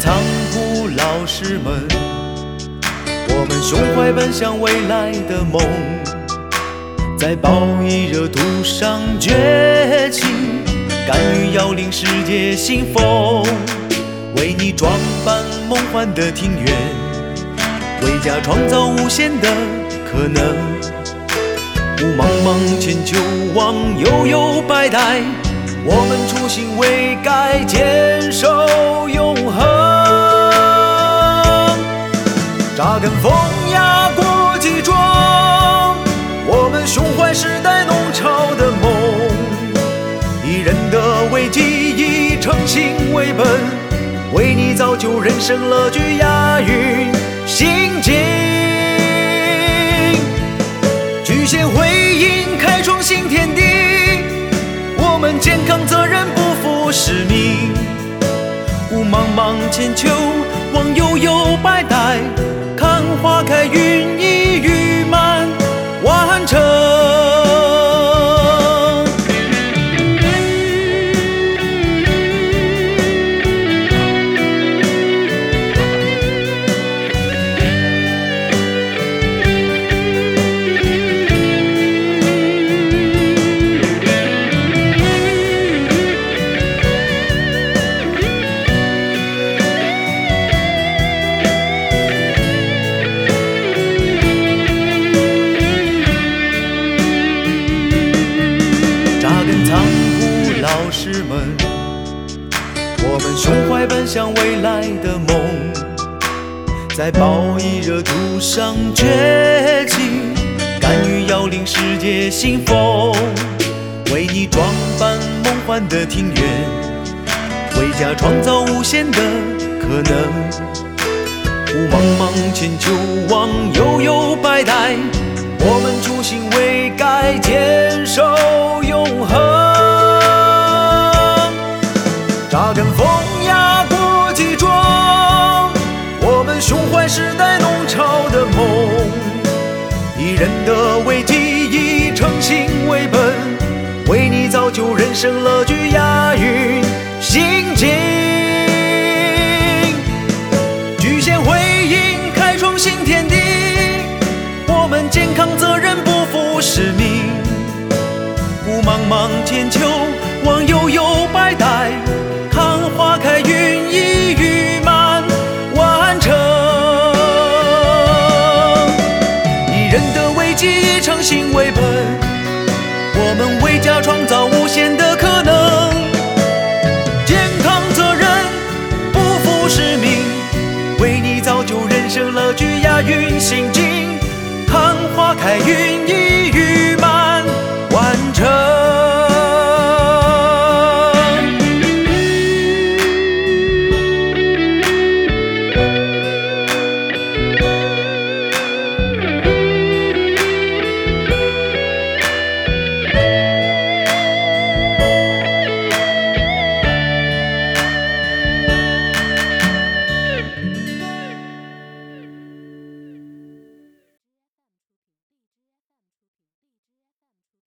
仓库老师们，我们胸怀奔向未来的梦，在暴疫热土上崛起，敢于要领世界新风，为你装扮梦幻的庭院，为家创造无限的可能。雾茫茫千秋望悠悠百代，我们初心未改，坚守永恒。扎根风雅国际庄，我们胸怀时代弄潮的梦，以人的危机，以诚信为本，为你造就人生乐趣押韵心境。扛责任，不负使命。雾茫茫千秋，仓库老师们，我们胸怀奔向未来的梦，在暴疫热土上崛起，敢于要领世界新风，为你装扮梦幻的庭院，为家创造无限的可能。雾茫茫千秋望悠悠百代，我们初心未改，坚守时代弄潮的梦，以人的为基，以诚信为本，为你造就人生乐趣押韵心境。举贤回应，开创新天地。我们健康责任，不负使命。雾茫茫千秋，望悠悠心为本，我们为家创造无限的可能。健康责任，不负使命，为你造就人生乐趣押韵心境，看花开，云